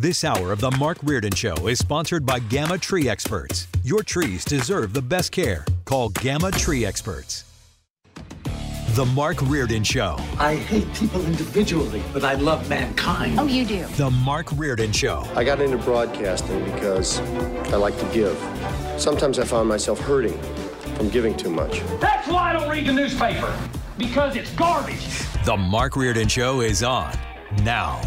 This hour of The Mark Reardon Show is sponsored by Gamma Tree Experts. Your trees deserve the best care. Call Gamma Tree Experts. The Mark Reardon Show. I hate people individually, but I love mankind. Oh, you do? The Mark Reardon Show. I got into broadcasting because I like to give. Sometimes I found myself hurting from giving too much. That's why I don't read the newspaper, because it's garbage. The Mark Reardon Show is on now.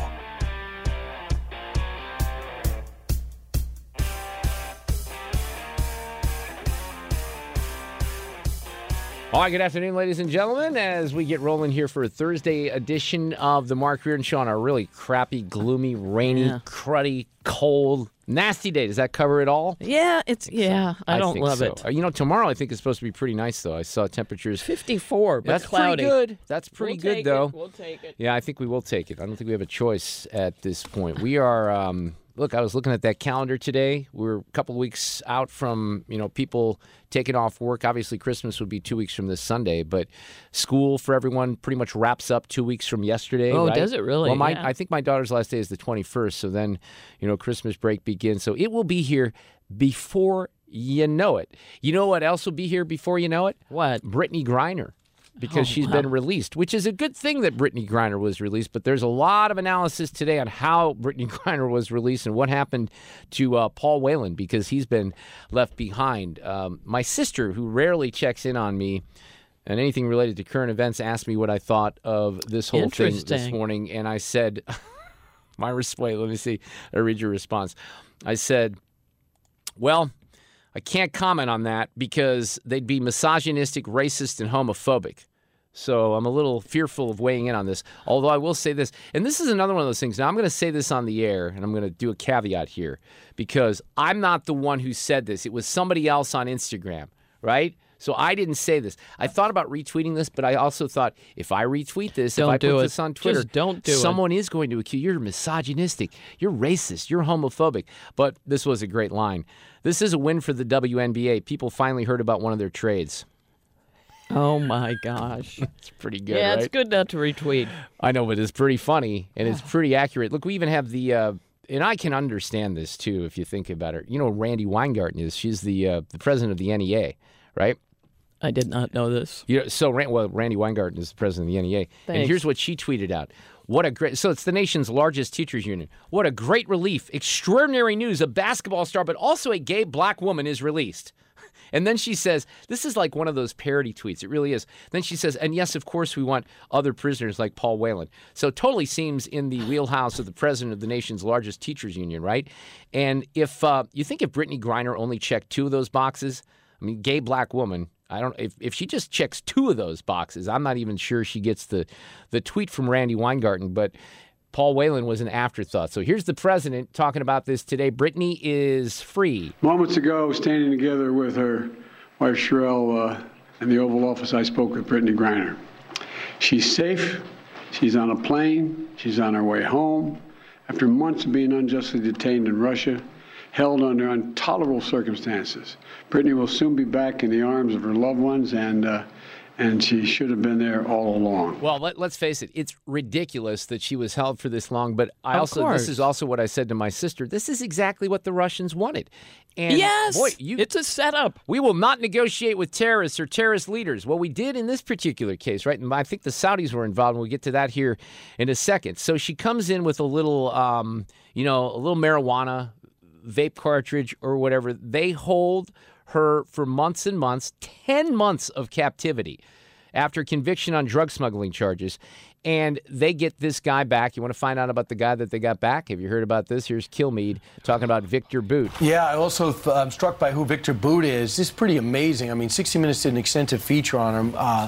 All right, good afternoon, ladies and gentlemen, as we get rolling here for a Thursday edition of the Mark Reardon Show on a really crappy, gloomy, rainy, Yeah. cruddy, cold, nasty day. Does that cover it all? Yeah, it's yeah. I, don't love so. it. Uh, You know, tomorrow I think is supposed to be pretty nice, though. I saw temperatures. Fifty-four, but That's cloudy. pretty good. That's pretty We'll good, though. It. We'll take it. Yeah, I think we will take it. I don't think we have a choice at this point. We are. Um, look, I was looking at that calendar today. We're a couple of weeks out from you know people taking off work. Obviously, Christmas would be two weeks from this Sunday, but school for everyone pretty much wraps up two weeks from yesterday. Oh, right? does it really? Well, my Yeah. I think my daughter's last day is the twenty first. So then, you know, Christmas break begins. So it will be here before you know it. You know what else will be here before you know it? What? Brittney Griner because Oh, she's wow. been released, which is a good thing that Brittney Griner was released. But there's a lot of analysis today on how Brittney Griner was released and what happened to uh, Paul Whelan because he's been left behind. Um, my sister, who rarely checks in on me and anything related to current events, asked me what I thought of this whole thing this morning, and I said, "My response. Let me see. I read your response. I said, well." I can't comment on that because they'd be misogynistic, racist, and homophobic. So I'm a little fearful of weighing in on this. Although I will say this, and this is another one of those things. Now I'm going to say this on the air, and I'm going to do a caveat here because I'm not the one who said this. It was somebody else on Instagram, right? So I didn't say this. I thought about retweeting this, but I also thought if I retweet this, Don't if I do put it. this on Twitter, Just don't do it. someone is going to accuse you're misogynistic, you're racist, you're homophobic. But this was a great line. This is a win for the WNBA. People finally heard about one of their trades. Oh my gosh. It's pretty good, yeah, right? it's good not to retweet. I know, but it's pretty funny and it's pretty accurate. Look, we even have the, uh, and I can understand this too if you think about it. You know, Randi Weingarten is. She's the uh, the president of the NEA, right? I did not know this. You know, so well, Randi Weingarten is the president of the NEA, and here's what she tweeted out. What a great! So it's the nation's largest teachers union. What a great relief! Extraordinary news: a basketball star, but also a gay black woman, is released. And then she says, "This is like one of those parody tweets. It really is." Then she says, "And yes, of course, we want other prisoners like Paul Whelan." So totally seems in the wheelhouse of the president of the nation's largest teachers union, right? And if uh, you think if Brittney Griner only checked two of those boxes, I mean, gay black woman. I don't if, if she just checks two of those boxes, I'm not even sure she gets the the tweet from Randi Weingarten, but Paul Whelan was an afterthought. So here's the president talking about this today. Brittney is free. Moments ago, standing together with her wife Cherelle uh, in the Oval Office, I spoke with Brittney Griner. She's safe. She's on a plane. She's on her way home. After months of being unjustly detained in Russia, held under intolerable circumstances, Brittney will soon be back in the arms of her loved ones, and uh, and she should have been there all along. Well, let, let's face it, it's ridiculous that she was held for this long. But I Of also, course. this is also what I said to my sister. This is exactly what the Russians wanted. And yes, boy, you, it's a setup. we will not negotiate with terrorists or terrorist leaders. Well, we did in this particular case, right? And I think the Saudis were involved. and We'll get to that here in a second. So she comes in with a little, um, you know, a little marijuana, vape cartridge, or whatever. They hold her for months and months, 10 months of captivity after conviction on drug smuggling charges. And they get this guy back. You want to find out about the guy that they got back? Have you heard about this? Here's Kilmeade talking about Viktor Bout. Yeah, I also th- I'm struck by who Viktor Bout is. This is pretty amazing. I mean, 60 Minutes did an extensive feature on him. Uh,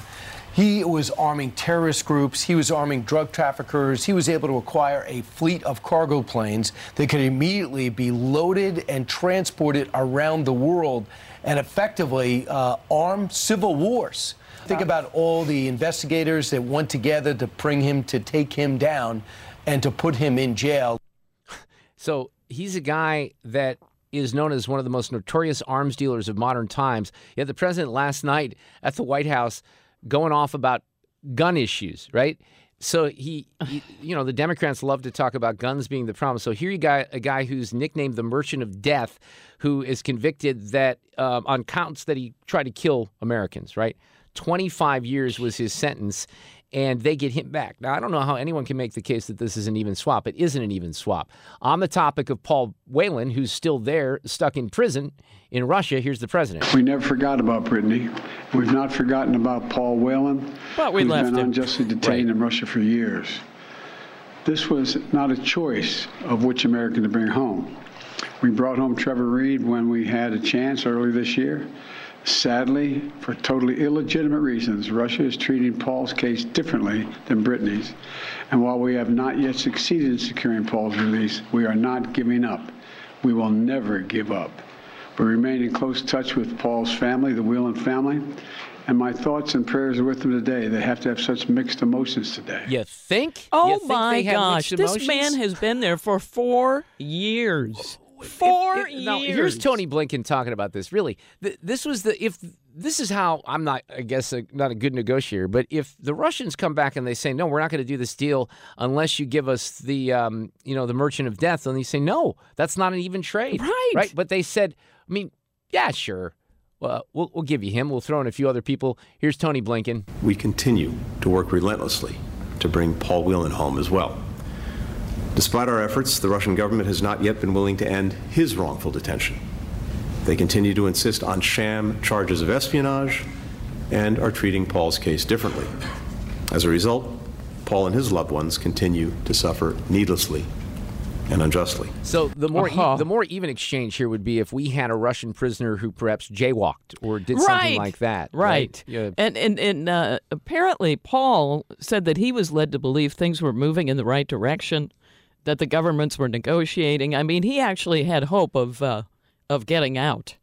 He was arming terrorist groups, he was arming drug traffickers, he was able to acquire a fleet of cargo planes that could immediately be loaded and transported around the world and effectively uh, arm civil wars. Think about all the investigators that went together to bring him, to take him down, and to put him in jail. So he's a guy that is known as one of the most notorious arms dealers of modern times. Yet the president last night at the White House going off about gun issues, right? So he, he, you know, the Democrats love to talk about guns being the problem. So here you got a guy who's nicknamed the Merchant of Death, who is convicted that um, on counts that he tried to kill Americans, right? 25 years was his sentence, and they get him back. Now, I don't know how anyone can make the case that this is an even swap. It isn't an even swap. On the topic of Paul Whelan, who's still there, stuck in prison in Russia, here's the president. We never forgot about Brittney. We've not forgotten about Paul Whelan, But we who's left been him. unjustly detained in Russia for years. This was not a choice of which American to bring home. We brought home Trevor Reed when we had a chance early this year. Sadly, for totally illegitimate reasons, Russia is treating Paul's case differently than Brittney's. And while we have not yet succeeded in securing Paul's release, we are not giving up. We will never give up. We remain in close touch with Paul's family, the Whelan family, and my thoughts and prayers are with them today. They have to have such mixed emotions today. You think? Oh You think my they have gosh, mixed this man has been there for four years. Four If- years. Now, here's Tony Blinken talking about this. Really, th- this was the if this is how I'm not, I guess, a, not a good negotiator. But if the Russians come back and they say, no, we're not going to do this deal unless you give us the, um, you know, the Merchant of Death, and they say, no, that's not an even trade, Right. Right. But they said, I mean, yeah, sure. Well, we'll, we'll give you him. We'll throw in a few other people. Here's Tony Blinken. We continue to work relentlessly to bring Paul Whelan home as well. Despite our efforts, the Russian government has not yet been willing to end his wrongful detention. They continue to insist on sham charges of espionage and are treating Paul's case differently. As a result, Paul and his loved ones continue to suffer needlessly and unjustly. So the more e- Uh-huh. the more even exchange here would be if we had a Russian prisoner who perhaps jaywalked or did something like that. Right. Yeah. And and and uh, apparently Paul said that he was led to believe things were moving in the right direction, that the governments were negotiating. I mean, he actually had hope of uh, of getting out.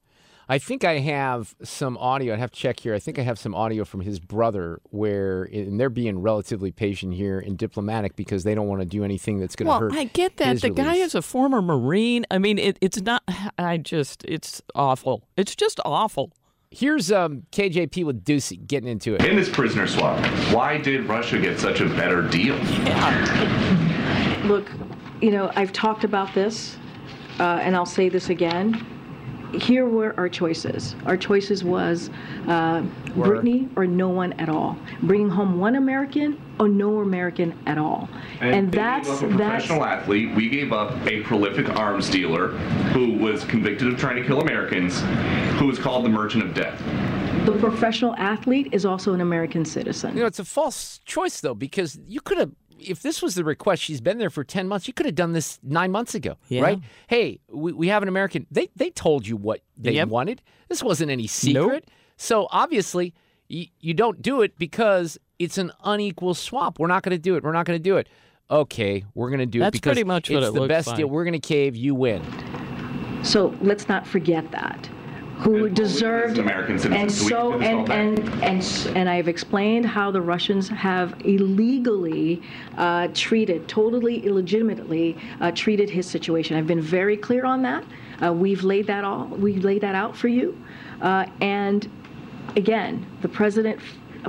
I think I have some audio. I'd have to check here. I think I have some audio from his brother where, and they're being relatively patient here and diplomatic because they don't want to do anything that's going to Well, hurt. I get that. The guy is a former Marine. I mean, it, it's not. I just, it's awful. It's just awful. Here's um, KJP with Doocy getting into it. In this prisoner swap, why did Russia get such a better deal? Look, you know, I've talked about this, uh, and I'll say this again. Here were our choices. Our choices was uh, Brittney or no one at all. Bringing home one American or no American at all. And, they that's gave up a that's professional athlete. We gave up a prolific arms dealer who was convicted of trying to kill Americans, who was called the Merchant of Death. the professional athlete is also an American citizen. You know, it's a false choice though because you could have. If this was the request, she's been there for ten months. You could have done this nine months ago, Yeah. right? Hey, we, we have an American. They they told you what they Yep. wanted. This wasn't any secret. So obviously, you, you don't do it because it's an unequal swap. We're not going to do it. We're not going to do it. Okay, we're going to do it That's because pretty much what it's it the looks best like. deal. We're going to cave. You win. So let's not forget that. Who deserved an American and so so can get this all and and and and I've explained how the Russians have illegally uh, treated, totally illegitimately uh, treated his situation. I've been very clear on that. Uh, we've laid that all we've laid that out for you, uh, and again, the president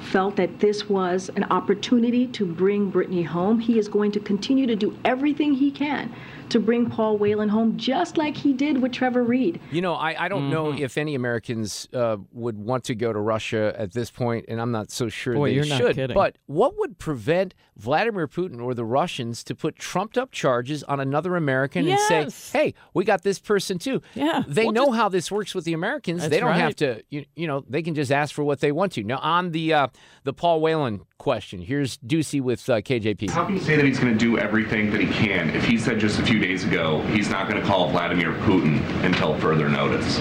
felt that this was an opportunity to bring Brittney home. He is going to continue to do everything he can to bring Paul Whelan home, just like he did with Trevor Reed. You know, I, I don't know Mm-hmm. if any Americans uh, would want to go to Russia at this point, and I'm not so sure Boy, they you're not should. kidding. But what would prevent Vladimir Putin or the Russians to put trumped up charges on another American Yes. and say, hey, we got this person too? Yeah. They Well, know just- how this works with the Americans. That's they don't have to, you, you know, they can just ask for what they want to. Now, on the, uh, the Paul Whelan question, here's Doocy with uh, KJP. How can you say that he's going to do everything that he can if he said just a few days ago he's not going to call Vladimir Putin until further notice?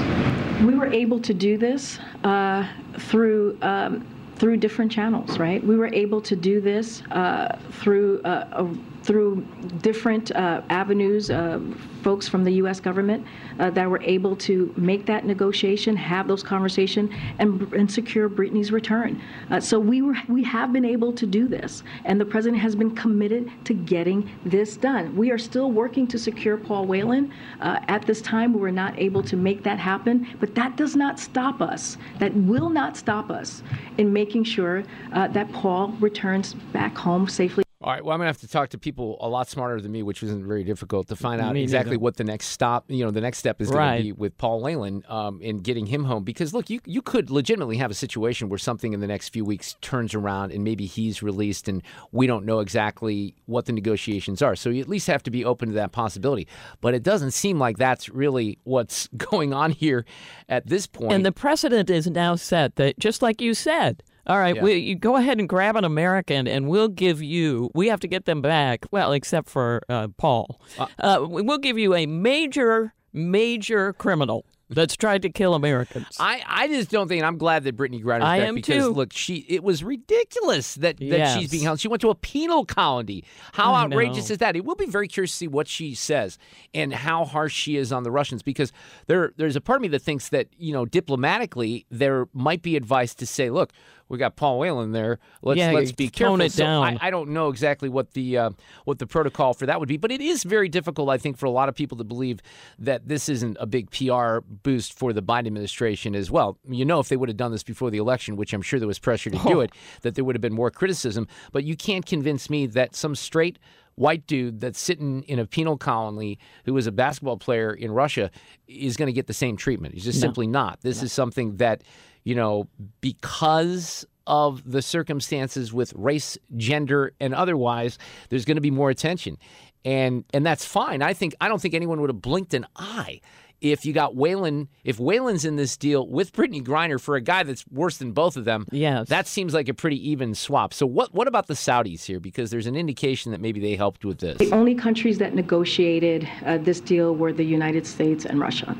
We were able to do this uh, through um, through different channels, right? We were able to do this uh, through uh, a through different uh, avenues, uh, folks from the U.S. government uh, that were able to make that negotiation, have those conversations, and, and secure Brittney's return. Uh, so we were we have been able to do this, and the president has been committed to getting this done. We are still working to secure Paul Whelan. Uh, at this time, we were not able to make that happen, but that does not stop us. That will not stop us in making sure uh, that Paul returns back home safely. All right. Well, I'm gonna have to talk to people a lot smarter than me, which isn't very difficult to find out Me exactly neither. what the next stop, you know, the next step is going Right. to be with Paul Leyland um, in getting him home. Because look, you you could legitimately have a situation where something in the next few weeks turns around and maybe he's released, and we don't know exactly what the negotiations are. So you at least have to be open to that possibility. But it doesn't seem like that's really what's going on here at this point. And the precedent is now set that just like you said. All right, Yeah. we, you go ahead and grab an American, and we'll give you. We have to get them back. Well, except for uh, Paul, uh, we- we'll give you a major, major criminal that's tried to kill Americans. I, I just don't think, and I'm glad that Brittney Griner's I back am because too. look, she it was ridiculous that, that Yes. she's being held. She went to a penal colony. How I outrageous know. is that? It will be very curious to see what she says and how harsh she is on the Russians because there there's a part of me that thinks that you know diplomatically there might be advice to say, look, we got Paul Whelan there. Let's Yeah, let's be tone careful. it So down. I, I don't know exactly what the uh, what the protocol for that would be, but it is very difficult, I think, for a lot of people to believe that this isn't a big PR boost for the Biden administration as well. You know, if they would have done this before the election, which I'm sure there was pressure to do Oh. it, that there would have been more criticism. But you can't convince me that some straight white dude that's sitting in a penal colony who is a basketball player in Russia is going to get the same treatment. He's just No. simply not. This is something that, you know, because of the circumstances with race, gender, and otherwise, there's going to be more attention. And and that's fine. I think I don't think anyone would have blinked an eye if you got Whelan, if Whelan's in this deal with Brittney Griner for a guy that's worse than both of them, yes. that seems like a pretty even swap. So what what about the Saudis here? Because there's an indication that maybe they helped with this. The only countries that negotiated uh, this deal were the United States and Russia.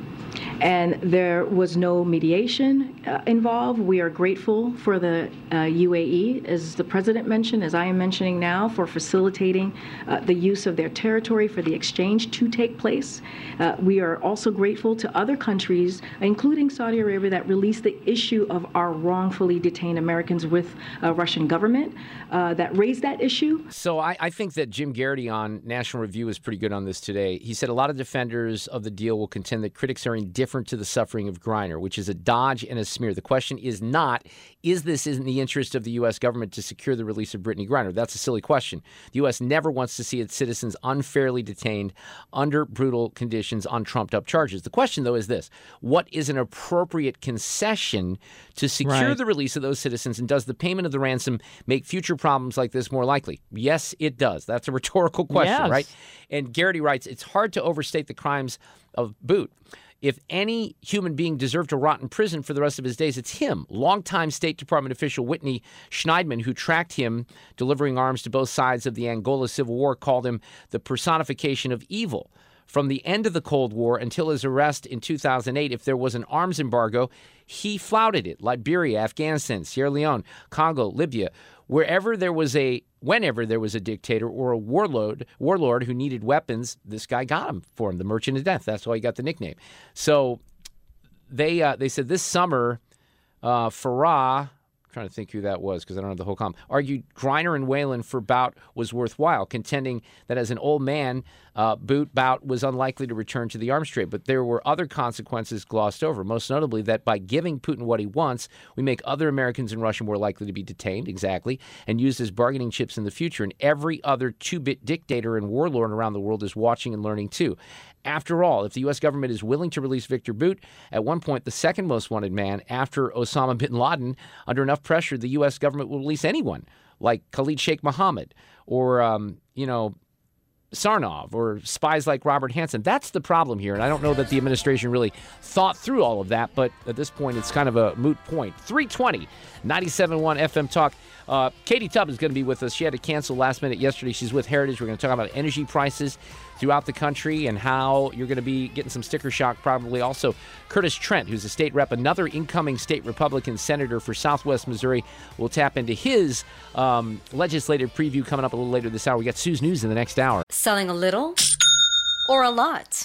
And there was no mediation uh, involved. We are grateful for the uh, UAE, as the president mentioned, as I am mentioning now, for facilitating uh, the use of their territory for the exchange to take place. Uh, we are also grateful to other countries, including Saudi Arabia, that released the issue of our wrongfully detained Americans with uh, Russian government, uh, that raised that issue. So I, I think that Jim Geraghty on National Review is pretty good on this today. He said a lot of defenders of the deal will contend that critics are indifferent to the suffering of Griner, which is a dodge and a smear. The question is not, is this in the interest of the U.S. government to secure the release of Brittney Griner? That's a silly question. The U.S. never wants to see its citizens unfairly detained under brutal conditions on trumped up charges. The question, though, is this what is an appropriate concession to secure Right. the release of those citizens, and does the payment of the ransom make future problems like this more likely? Yes, it does. That's a rhetorical question, Yes. right? And Geraghty writes it's hard to overstate the crimes of Bout. If any human being deserved to rot in prison for the rest of his days, it's him. Longtime State Department official Witney Schneidman, who tracked him delivering arms to both sides of the Angola Civil War, called him the personification of evil. From the end of the Cold War until his arrest in 2008, if there was an arms embargo, he flouted it. Liberia, Afghanistan, Sierra Leone, Congo, Libya, wherever there was a whenever there was a dictator or a warlord warlord who needed weapons, this guy got them for him, the Merchant of Death. That's why he got the nickname. So they uh, they said this summer, uh, Farah. Trying to think who that was because I don't have the whole column. Argued Griner and Whelan for Bout was worthwhile, contending that as an old man, uh, Boot Bout was unlikely to return to the arms trade. But there were other consequences glossed over, most notably that by giving Putin what he wants, we make other Americans in Russia more likely to be detained, exactly, and used as bargaining chips in the future. And every other two bit dictator and warlord around the world is watching and learning too. After all, if the U.S. government is willing to release Viktor Bout, at one point the second most wanted man after Osama bin Laden, under enough pressure, the U.S. government will release anyone like Khalid Sheikh Mohammed or, um, you know, Tsarnaev or spies like Robert Hanssen. That's the problem here. And I don't know that the administration really thought through all of that, but at this point, it's kind of a moot point. 320, 97.1 FM Talk. Uh, Katie Tubb is going to be with us. She had to cancel last minute yesterday. She's with Heritage. We're going to talk about energy prices throughout the country and how you're going to be getting some sticker shock probably. Also, Curtis Trent, who's a state rep, another incoming state Republican senator for Southwest Missouri. We'll tap into his um, legislative preview coming up a little later this hour. We got Sue's News in the next hour. Selling a little or a lot?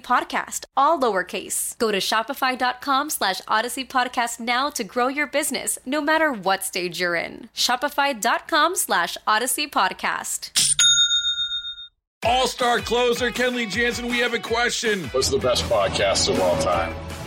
podcast, all lowercase. Go to shopify.com slash odyssey podcast now to grow your business, no matter what stage you're in. Shopify.com slash odyssey podcast. All star closer Kenley Jansen, we have a question. What's the best podcast of all time?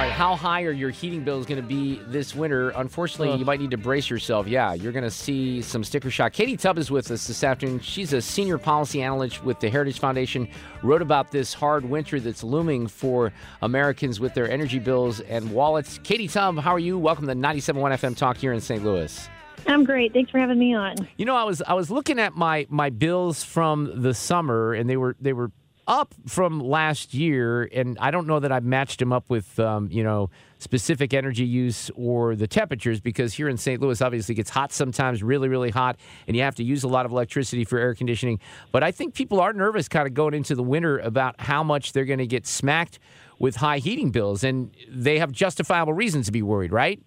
All right, how high are your heating bills going to be this winter? Unfortunately, you might need to brace yourself. Yeah, you're going to see some sticker shock. Katie Tubb is with us this afternoon. She's a senior policy analyst with the Heritage Foundation. Wrote about this hard winter that's looming for Americans with their energy bills and wallets. Katie Tubb, how are you? Welcome to 97.1 FM Talk here in St. Louis. I'm great. Thanks for having me on. You know, I was I was looking at my my bills from the summer, and they were they were up from last year, and I don't know that I've matched them up with, um, you know, specific energy use or the temperatures because here in St. Louis, obviously, it gets hot sometimes, really, really hot, and you have to use a lot of electricity for air conditioning. But I think people are nervous kind of going into the winter about how much they're going to get smacked with high heating bills, and they have justifiable reasons to be worried, right?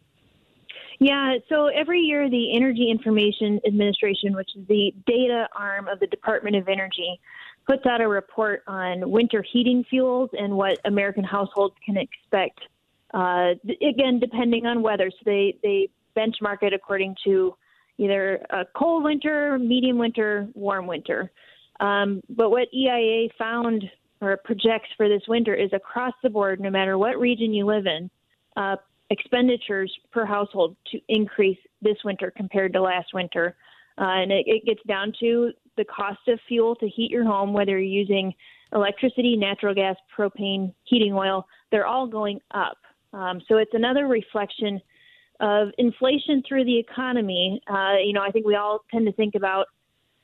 Yeah, so every year the Energy Information Administration, which is the data arm of the Department of Energy, puts out a report on winter heating fuels and what American households can expect. Uh, again, depending on weather, so they they benchmark it according to either a cold winter, medium winter, warm winter. Um, but what EIA found or projects for this winter is across the board, no matter what region you live in, uh, expenditures per household to increase this winter compared to last winter. Uh, and it, it gets down to the cost of fuel to heat your home, whether you're using electricity, natural gas, propane, heating oil, they're all going up. Um, so it's another reflection of inflation through the economy. Uh, you know, I think we all tend to think about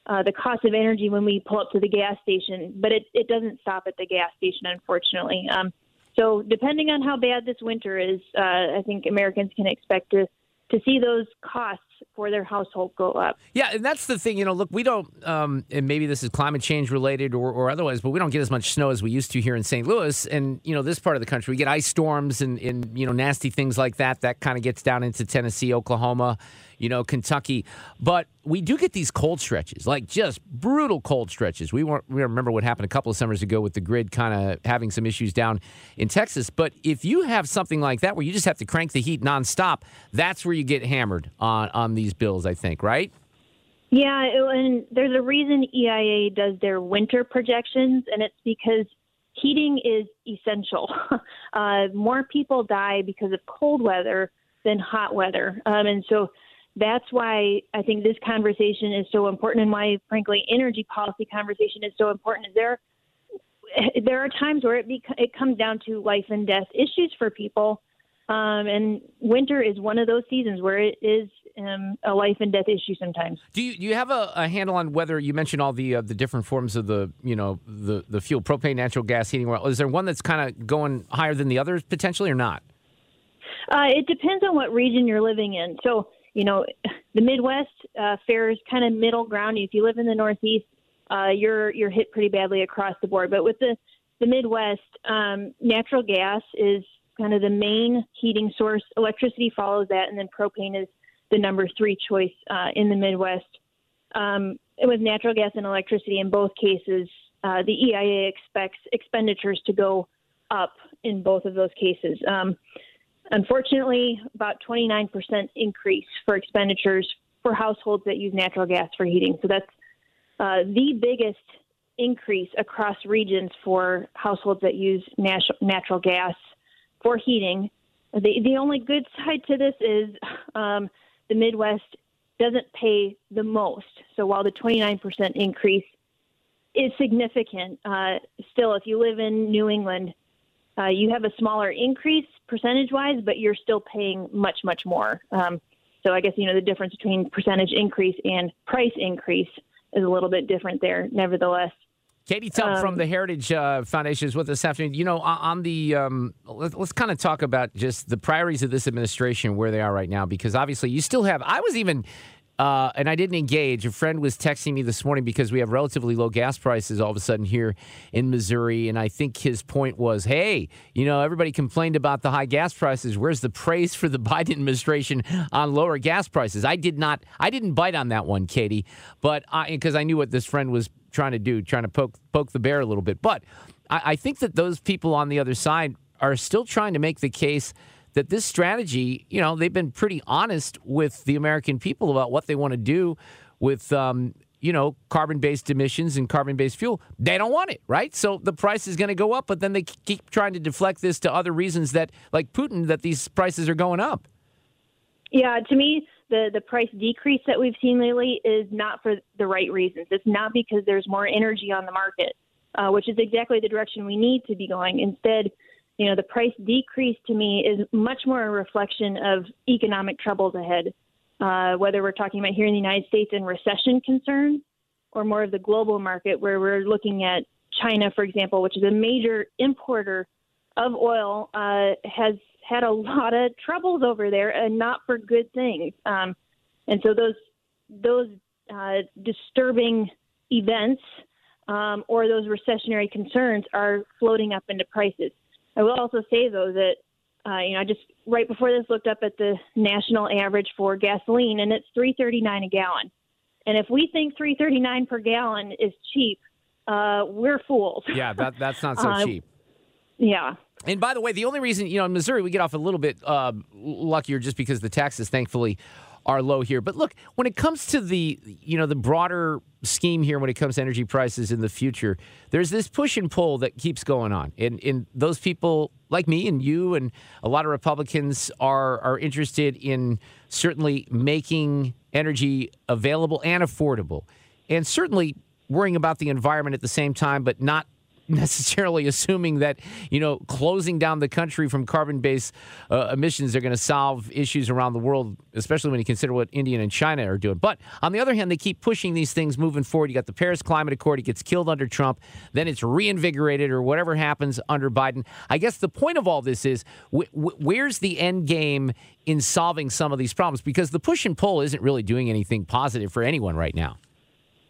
uh, the cost of energy when we pull up to the gas station, but it, it doesn't stop at the gas station, unfortunately. Um, so, depending on how bad this winter is, uh, I think Americans can expect to to see those costs for their household go up. Yeah, and that's the thing. You know, look, we don't, um, and maybe this is climate change related or, or otherwise, but we don't get as much snow as we used to here in St. Louis. And you know, this part of the country, we get ice storms and, and you know nasty things like that. That kind of gets down into Tennessee, Oklahoma you know, Kentucky. But we do get these cold stretches, like just brutal cold stretches. We, weren't, we remember what happened a couple of summers ago with the grid kind of having some issues down in Texas. But if you have something like that where you just have to crank the heat nonstop, that's where you get hammered on, on these bills, I think, right? Yeah, and there's a reason EIA does their winter projections, and it's because heating is essential. uh, more people die because of cold weather than hot weather. Um, and so that's why I think this conversation is so important and why, frankly, energy policy conversation is so important. Is there, there are times where it bec- it comes down to life and death issues for people, um, and winter is one of those seasons where it is um, a life and death issue sometimes. Do you do you have a, a handle on whether you mentioned all the uh, the different forms of the you know the the fuel propane, natural gas, heating oil? Is there one that's kind of going higher than the others potentially, or not? Uh, it depends on what region you're living in. So you know, the Midwest uh, fares kind of middle ground. If you live in the Northeast, uh, you're you're hit pretty badly across the board. But with the the Midwest, um, natural gas is kind of the main heating source. Electricity follows that, and then propane is the number three choice uh, in the Midwest. Um, with natural gas and electricity, in both cases, uh, the EIA expects expenditures to go up in both of those cases. Um, unfortunately, about 29% increase for expenditures for households that use natural gas for heating. So that's uh, the biggest increase across regions for households that use nat- natural gas for heating. The, the only good side to this is um, the Midwest doesn't pay the most. So while the 29% increase is significant, uh, still, if you live in New England, uh, you have a smaller increase percentage wise, but you're still paying much, much more. Um, so I guess, you know, the difference between percentage increase and price increase is a little bit different there, nevertheless. Katie Tubb um, from the Heritage uh, Foundation is with us this afternoon. You know, on the um, let, us kind of talk about just the priorities of this administration, where they are right now, because obviously you still have. I was even. Uh, and I didn't engage. A friend was texting me this morning because we have relatively low gas prices all of a sudden here in Missouri. And I think his point was hey, you know, everybody complained about the high gas prices. Where's the praise for the Biden administration on lower gas prices? I did not, I didn't bite on that one, Katie, but because I, I knew what this friend was trying to do, trying to poke poke the bear a little bit. But I, I think that those people on the other side are still trying to make the case that this strategy, you know, they've been pretty honest with the American people about what they want to do with, um, you know, carbon based emissions and carbon based fuel. They don't want it, right? So the price is going to go up, but then they keep trying to deflect this to other reasons that, like Putin, that these prices are going up. Yeah, to me, the the price decrease that we've seen lately is not for the right reasons. It's not because there's more energy on the market, uh, which is exactly the direction we need to be going. Instead, you know, the price decrease to me is much more a reflection of economic troubles ahead. Uh, whether we're talking about here in the United States and recession concerns, or more of the global market where we're looking at China, for example, which is a major importer of oil, uh, has had a lot of troubles over there, and not for good things. Um, and so those those uh, disturbing events um, or those recessionary concerns are floating up into prices. I will also say though that uh, you know I just right before this looked up at the national average for gasoline, and it's three thirty nine a gallon. And if we think three thirty nine per gallon is cheap, uh, we're fools. Yeah, that that's not so uh, cheap. Yeah. And by the way, the only reason, you know, in Missouri, we get off a little bit uh, luckier just because the taxes, thankfully, are low here. But look, when it comes to the, you know, the broader scheme here, when it comes to energy prices in the future, there's this push and pull that keeps going on. And, and those people like me and you and a lot of Republicans are, are interested in certainly making energy available and affordable. And certainly worrying about the environment at the same time, but not necessarily assuming that you know closing down the country from carbon-based uh, emissions are going to solve issues around the world, especially when you consider what India and China are doing. But on the other hand, they keep pushing these things moving forward. You got the Paris Climate Accord; it gets killed under Trump, then it's reinvigorated or whatever happens under Biden. I guess the point of all this is wh- wh- where's the end game in solving some of these problems? Because the push and pull isn't really doing anything positive for anyone right now.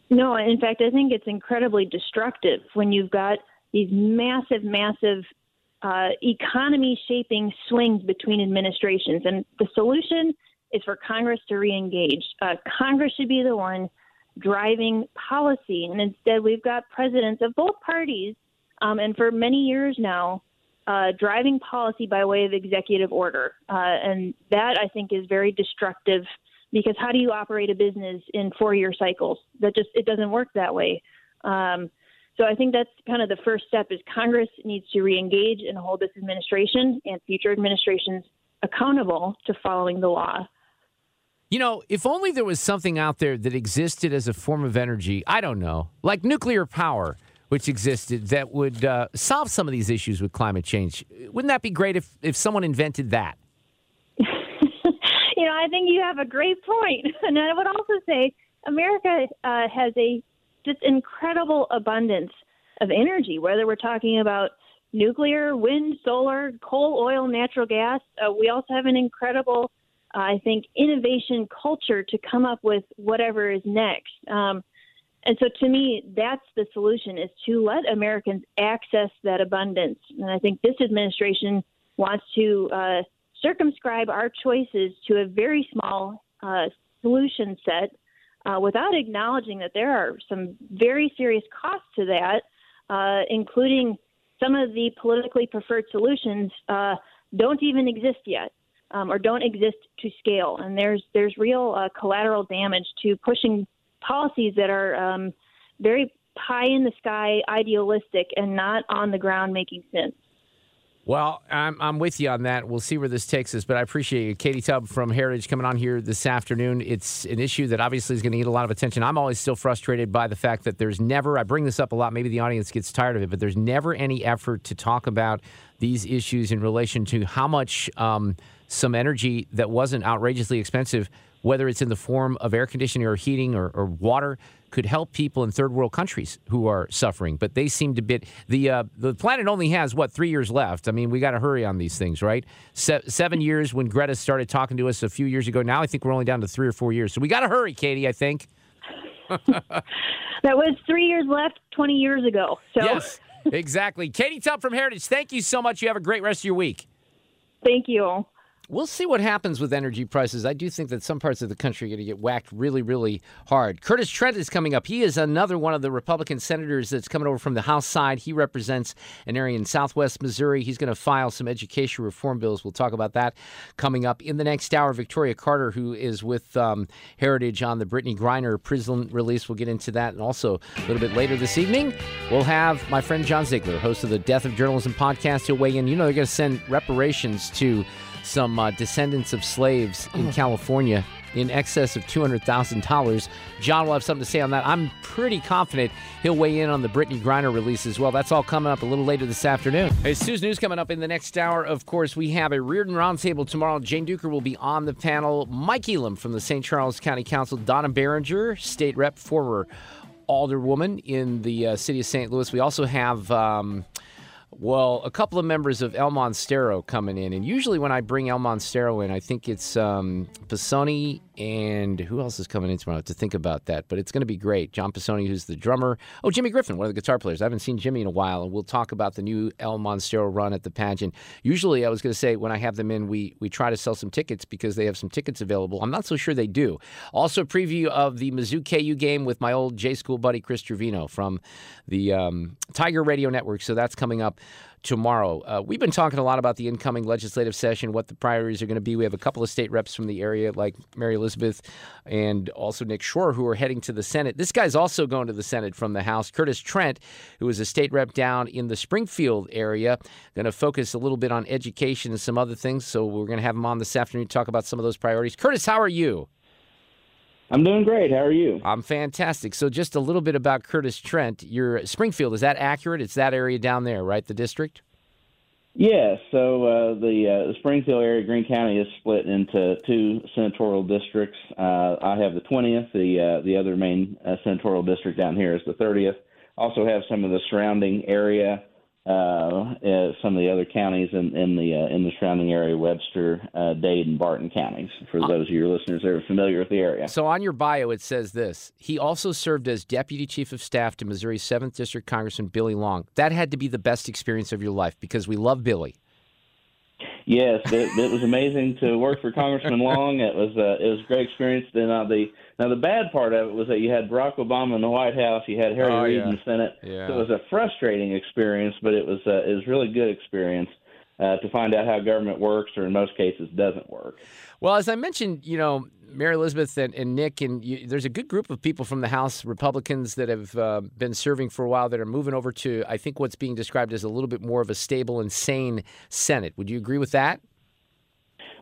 No, in fact, I think it's incredibly destructive when you've got these massive, massive uh, economy shaping swings between administrations. And the solution is for Congress to reengage. Uh, Congress should be the one driving policy. And instead, we've got presidents of both parties, um, and for many years now, uh, driving policy by way of executive order. Uh, and that, I think, is very destructive because how do you operate a business in four year cycles? That just, it doesn't work that way. Um, so I think that's kind of the first step is Congress needs to reengage and hold this administration and future administrations accountable to following the law. You know, if only there was something out there that existed as a form of energy, I don't know, like nuclear power, which existed that would uh, solve some of these issues with climate change. Wouldn't that be great if, if someone invented that? Know, I think you have a great point. And I would also say America uh, has a just incredible abundance of energy, whether we're talking about nuclear, wind, solar, coal, oil, natural gas. Uh, we also have an incredible, uh, I think, innovation culture to come up with whatever is next. Um, and so to me, that's the solution is to let Americans access that abundance. And I think this administration wants to uh, circumscribe our choices to a very small uh, solution set uh, without acknowledging that there are some very serious costs to that, uh, including some of the politically preferred solutions uh, don't even exist yet. Um, or don't exist to scale, and there's there's real uh, collateral damage to pushing policies that are um, very pie in the sky, idealistic, and not on the ground making sense. Well, I'm, I'm with you on that. We'll see where this takes us, but I appreciate you. Katie Tubb from Heritage coming on here this afternoon. It's an issue that obviously is going to need a lot of attention. I'm always still frustrated by the fact that there's never, I bring this up a lot, maybe the audience gets tired of it, but there's never any effort to talk about these issues in relation to how much um, some energy that wasn't outrageously expensive, whether it's in the form of air conditioning or heating or, or water, could help people in third world countries who are suffering. But they seem to be the uh, the planet only has what three years left. I mean, we got to hurry on these things, right? Se- seven years when Greta started talking to us a few years ago. Now I think we're only down to three or four years. So we got to hurry, Katie. I think. that was three years left 20 years ago. So. Yes, exactly. Katie Tubb from Heritage, thank you so much. You have a great rest of your week. Thank you. We'll see what happens with energy prices. I do think that some parts of the country are going to get whacked really, really hard. Curtis Trent is coming up. He is another one of the Republican senators that's coming over from the House side. He represents an area in southwest Missouri. He's going to file some education reform bills. We'll talk about that coming up in the next hour. Victoria Carter, who is with um, Heritage on the Brittney Griner prison release, we'll get into that. And also a little bit later this evening, we'll have my friend John Ziegler, host of the Death of Journalism podcast. He'll weigh in. You know, they're going to send reparations to some uh, descendants of slaves in Oh. California in excess of $200,000. John will have something to say on that. I'm pretty confident he'll weigh in on the Brittney Griner release as well. That's all coming up a little later this afternoon. Hey, Sue's News coming up in the next hour. Of course, we have a Reardon Roundtable tomorrow. Jane Dueker will be on the panel. Mike Elam from the St. Charles County Council. Donna Baringer, state rep, former alderwoman in the uh, city of St. Louis. We also have. Um, well, a couple of members of El Monstero coming in, and usually when I bring El Monstero in, I think it's um, Pisoni and who else is coming in tomorrow to think about that. But it's going to be great. John Pisoni, who's the drummer. Oh, Jimmy Griffin, one of the guitar players. I haven't seen Jimmy in a while, and we'll talk about the new El Monstero run at the pageant. Usually, I was going to say when I have them in, we we try to sell some tickets because they have some tickets available. I'm not so sure they do. Also, a preview of the Mizzou KU game with my old J School buddy Chris Trevino from the um, Tiger Radio Network. So that's coming up tomorrow. Uh, we've been talking a lot about the incoming legislative session, what the priorities are going to be. We have a couple of state reps from the area, like Mary Elizabeth and also Nick Schroer, who are heading to the Senate. This guy's also going to the Senate from the House. Curtis Trent, who is a state rep down in the Springfield area, going to focus a little bit on education and some other things. So we're going to have him on this afternoon to talk about some of those priorities. Curtis, how are you? I'm doing great. How are you? I'm fantastic. So, just a little bit about Curtis Trent. Your Springfield is that accurate? It's that area down there, right? The district. Yeah, so uh, the, uh, the Springfield area, Greene County, is split into two senatorial districts. Uh, I have the 20th. The uh, the other main uh, senatorial district down here is the 30th. Also have some of the surrounding area, uh, uh, some of the other counties in, in the uh, in the surrounding area, Webster, uh, Dade, and Barton counties. For those of your listeners that are familiar with the area. So, on your bio, it says this He also served as Deputy Chief of Staff to Missouri's 7th District Congressman Billy Long. That had to be the best experience of your life because we love Billy. Yes, it, it was amazing to work for Congressman Long. It was uh, it was a great experience. Then uh, the now the bad part of it was that you had Barack Obama in the White House, you had Harry Oh, Reid yeah. in the Senate. Yeah. So it was a frustrating experience, but it was uh, it was really good experience uh, to find out how government works, or in most cases doesn't work. Well, as I mentioned, you know, Mary Elizabeth and, and Nick, and you, there's a good group of people from the House Republicans that have uh, been serving for a while that are moving over to, I think, what's being described as a little bit more of a stable and sane Senate. Would you agree with that?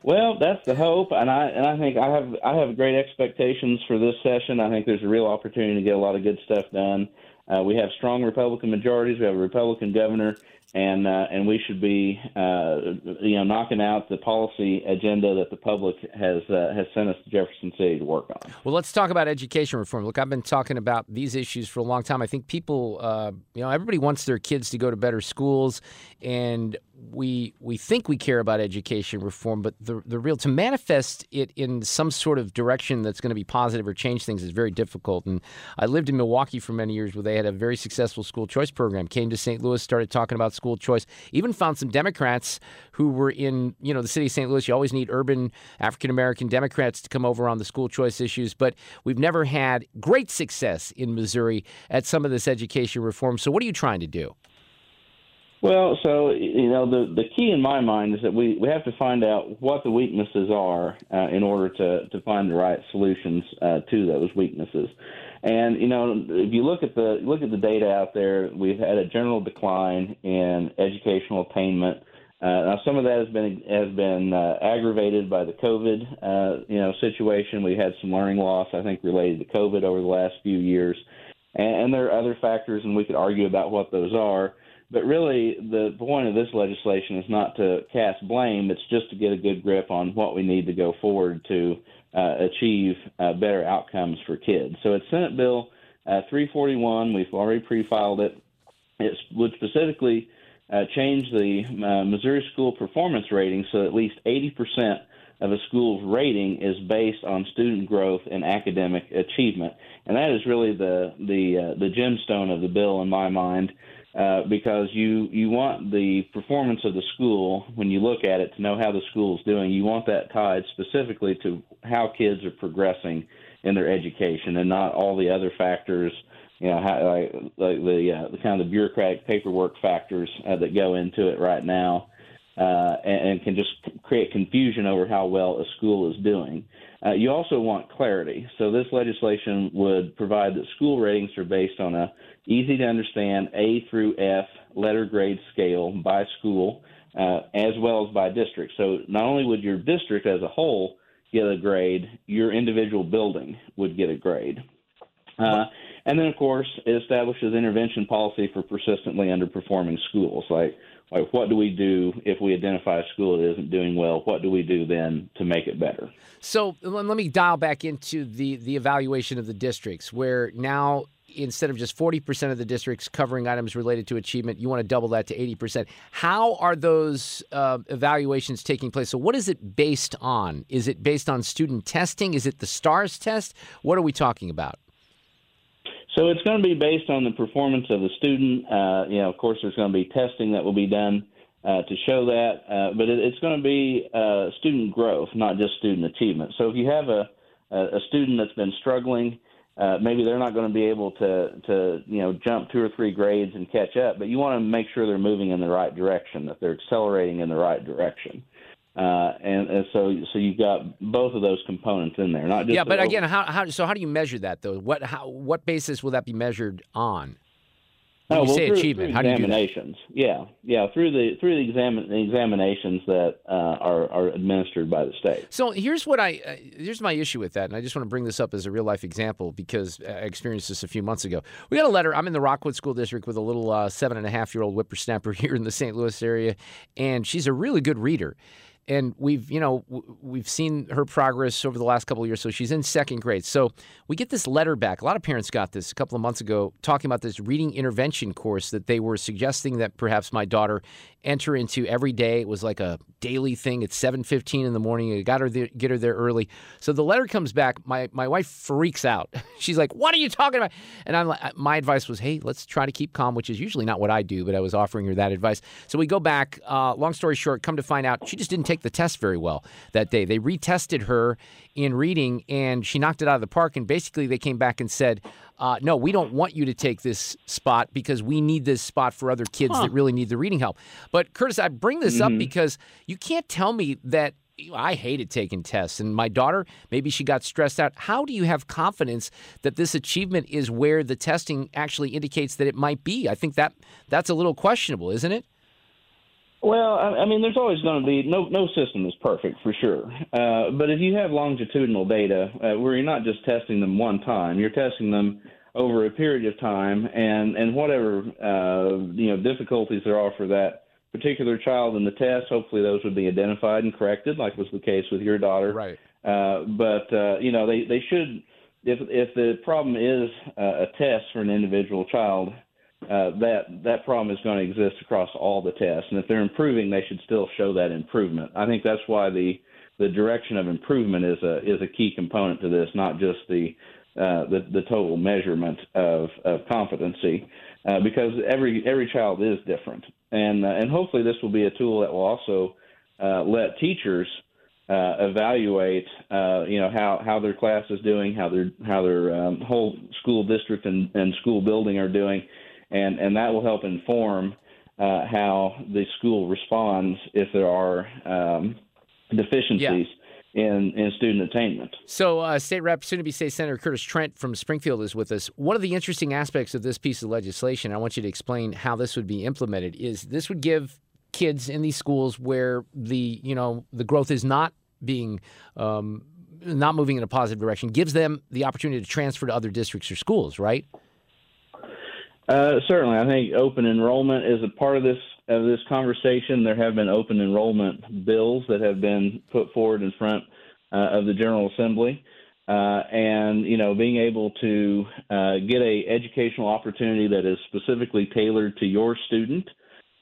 Well, that's the hope, and I and I think I have I have great expectations for this session. I think there's a real opportunity to get a lot of good stuff done. Uh, we have strong Republican majorities. We have a Republican governor, and uh, and we should be uh, you know knocking out the policy agenda that the public has uh, has sent us to Jefferson City to work on. Well, let's talk about education reform. Look, I've been talking about these issues for a long time. I think people, uh, you know, everybody wants their kids to go to better schools, and we we think we care about education reform, but the the real to manifest it in some sort of direction that's going to be positive or change things is very difficult. And I lived in Milwaukee for many years, where they had a very successful school choice program. Came to St. Louis, started talking about school choice. Even found some Democrats who were in you know the city of St. Louis. You always need urban African American Democrats to come over on the school choice issues, but we've never had great success in Missouri at some of this education reform. So what are you trying to do? Well, so you know the the key in my mind is that we, we have to find out what the weaknesses are uh, in order to to find the right solutions uh, to those weaknesses. And you know, if you look at the look at the data out there, we've had a general decline in educational attainment. Uh, now, some of that has been has been uh, aggravated by the COVID uh, you know situation. We had some learning loss, I think, related to COVID over the last few years, and, and there are other factors, and we could argue about what those are. But really, the point of this legislation is not to cast blame. It's just to get a good grip on what we need to go forward to achieve uh, better outcomes for kids. So it's Senate Bill uh, 341. We've already pre-filed it. It would specifically uh, change the uh, Missouri school performance rating so at least 80% of a school's rating is based on student growth and academic achievement, and that is really the the uh, the gemstone of the bill in my mind. Uh, because you you want the performance of the school when you look at it to know how the school is doing. You want that tied specifically to how kids are progressing in their education, and not all the other factors. You know, how, like, like the uh, the kind of the bureaucratic paperwork factors uh, that go into it right now, uh, and, and can just create confusion over how well a school is doing. Uh, you also want clarity. So this legislation would provide that school ratings are based on a easy to understand A through F letter grade scale by school, uh, as well as by district. So not only would your district as a whole get a grade, your individual building would get a grade. Uh, and then, of course, it establishes intervention policy for persistently underperforming schools. Like, like what do we do if we identify a school that isn't doing well? What do we do then to make it better? So let me dial back into the the evaluation of the districts, where now instead of just 40% of the districts covering items related to achievement, you want to double that to 80%. How are those uh, evaluations taking place? So, what is it based on? Is it based on student testing? Is it the STARS test? What are we talking about? So, it's going to be based on the performance of the student. Uh, you know, of course, there's going to be testing that will be done. Uh, to show that, uh, but it, it's going to be uh, student growth, not just student achievement. So if you have a, a student that's been struggling, uh, maybe they're not going to be able to to you know jump two or three grades and catch up, but you want to make sure they're moving in the right direction, that they're accelerating in the right direction. Uh, and, and so so you've got both of those components in there, not just yeah. But again, how, how so? How do you measure that though? What how what basis will that be measured on? When oh, you well, say through, achievement, through how do you do that? examinations? Yeah, yeah, through the through the exam the examinations that uh, are are administered by the state. So here's what I uh, here's my issue with that, and I just want to bring this up as a real life example because I experienced this a few months ago. We got a letter. I'm in the Rockwood School District with a little uh, seven and a half year old whippersnapper here in the St. Louis area, and she's a really good reader. And we've, you know, we've seen her progress over the last couple of years. So she's in second grade. So we get this letter back. A lot of parents got this a couple of months ago, talking about this reading intervention course that they were suggesting that perhaps my daughter enter into every day. It was like a daily thing. It's 7:15 in the morning. I got her there, get her there early. So the letter comes back. My my wife freaks out. She's like, "What are you talking about?" And I'm like, my advice was, "Hey, let's try to keep calm," which is usually not what I do, but I was offering her that advice. So we go back. Uh, long story short, come to find out, she just didn't take the test very well that day. They retested her in reading, and she knocked it out of the park. And basically, they came back and said. Uh, no, we don't want you to take this spot because we need this spot for other kids Huh. that really need the reading help. But Curtis, I bring this up Mhm. because you can't tell me that I hated taking tests and my daughter maybe she got stressed out. How do you have confidence that this achievement is where the testing actually indicates that it might be? I think that that's a little questionable, isn't it? Well, I, I mean, there's always going to be no no system is perfect for sure. Uh, but if you have longitudinal data uh, where you're not just testing them one time, you're testing them over a period of time, and and whatever uh, you know difficulties there are for that particular child in the test, hopefully those would be identified and corrected, like was the case with your daughter. Right. Uh, but uh, you know they they should if if the problem is uh, a test for an individual child, uh, that that problem is going to exist across all the tests, and if they're improving, they should still show that improvement. I think that's why the the direction of improvement is a is a key component to this, not just the uh, the, the total measurement of, of competency, uh, because every every child is different, and uh, and hopefully this will be a tool that will also uh, let teachers uh, evaluate, you know, how, how their class is doing, how their how their um, whole school district and, and school building are doing, and and that will help inform uh, how the school responds if there are um, deficiencies. Yeah. In, in student attainment. So, uh, State Rep, soon to be State Senator Curtis Trent from Springfield is with us. One of the interesting aspects of this piece of legislation, I want you to explain how this would be implemented, is this would give kids in these schools where the you know the growth is not being um, not moving in a positive direction gives them the opportunity to transfer to other districts or schools, right? Uh, certainly, I think open enrollment is a part of this of this conversation. There have been open enrollment bills that have been put forward in front uh, of the General Assembly, uh, and you know, being able to uh, get a educational opportunity that is specifically tailored to your student,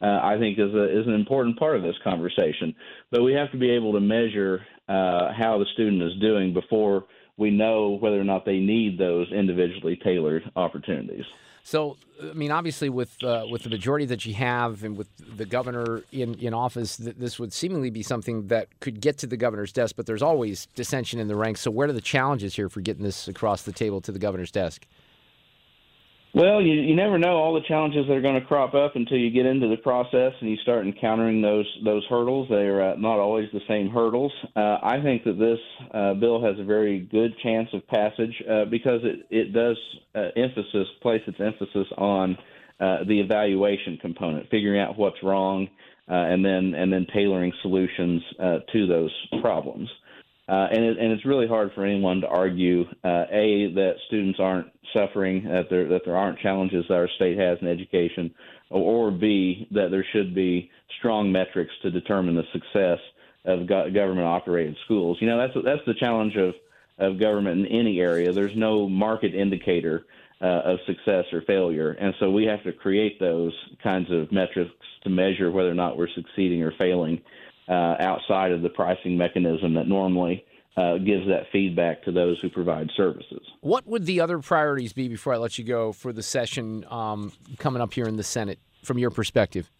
uh, I think is a is an important part of this conversation. But we have to be able to measure how the student is doing before we know whether or not they need those individually tailored opportunities. So, I mean, obviously, with uh, with the majority that you have, and with the governor in in office, th- this would seemingly be something that could get to the governor's desk. But there's always dissension in the ranks. So, where are the challenges here for getting this across the table to the governor's desk? Well, you, you never know all the challenges that are going to crop up until you get into the process and you start encountering those those hurdles. They're uh, not always the same hurdles. Uh, I think that this uh, bill has a very good chance of passage uh, because it it does uh, emphasis place its emphasis on uh, the evaluation component, figuring out what's wrong, and then and then tailoring solutions to those problems. Uh, and, it, and it's really hard for anyone to argue uh, a that students aren't suffering, that there that there aren't challenges that our state has in education, or, or b that there should be strong metrics to determine the success of go- government operated schools. You know that's that's the challenge of of government in any area. There's no market indicator uh, of success or failure, and so we have to create those kinds of metrics to measure whether or not we're succeeding or failing uh, outside of the pricing mechanism that normally uh, gives that feedback to those who provide services. What would the other priorities be before I let you go for the session um, coming up here in the Senate from your perspective?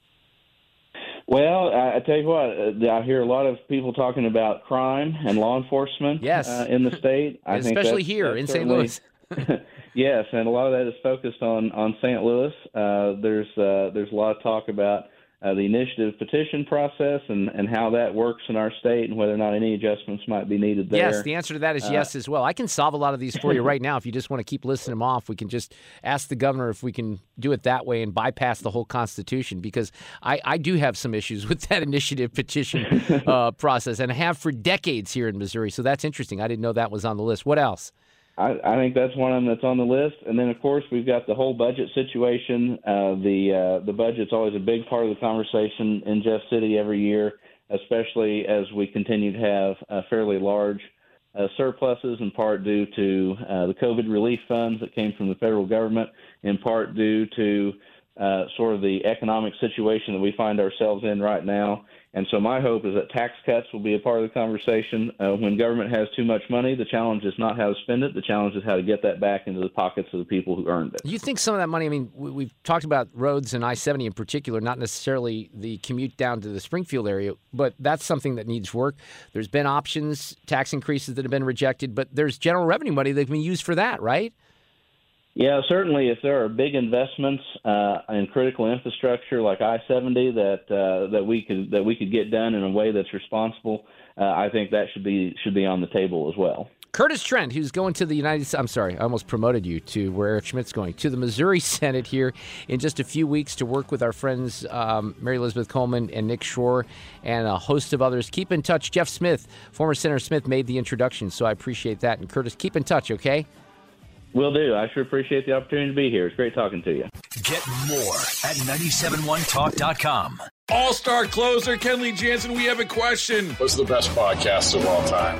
Well, I, I tell you what, uh, I hear a lot of people talking about crime and law enforcement yes. uh, in the state. I Especially think here in St. Louis. yes, and a lot of that is focused on on St. Louis. Uh, there's uh, there's a lot of talk about uh, the initiative petition process and, and how that works in our state and whether or not any adjustments might be needed there. Yes, the answer to that is uh, yes as well. I can solve a lot of these for you right now. If you just want to keep listing them off, we can just ask the governor if we can do it that way and bypass the whole Constitution because I, I do have some issues with that initiative petition uh, process and have for decades here in Missouri. So that's interesting. I didn't know that was on the list. What else? I, I think that's one of them that's on the list. And then, of course, we've got the whole budget situation. Uh, the uh, the budget's always a big part of the conversation in Jeff City every year, especially as we continue to have uh, fairly large uh, surpluses, in part due to uh, the COVID relief funds that came from the federal government, in part due to uh, sort of the economic situation that we find ourselves in right now. And so my hope is that tax cuts will be a part of the conversation. Uh, when government has too much money, the challenge is not how to spend it. The challenge is how to get that back into the pockets of the people who earned it. You think some of that money, I mean, we've talked about roads and I 70 in particular, not necessarily the commute down to the Springfield area, but that's something that needs work. There's been options, tax increases that have been rejected, but there's general revenue money that can be used for that, right? Yeah, certainly. If there are big investments uh, in critical infrastructure like I-70 that uh, that we could that we could get done in a way that's responsible, uh, I think that should be should be on the table as well. Curtis Trent, who's going to the United I'm sorry, I almost promoted you to where Eric Schmitt's going, to the Missouri Senate here in just a few weeks to work with our friends um, Mary Elizabeth Coleman and Nick Schroer and a host of others. Keep in touch. Jeff Smith, former Senator Smith, made the introduction, so I appreciate that. And Curtis, keep in touch, okay? Will do. I sure appreciate the opportunity to be here. It's great talking to you. Get more at 971talk.com. All star closer Kenley Jansen, we have a question. What's the best podcast of all time?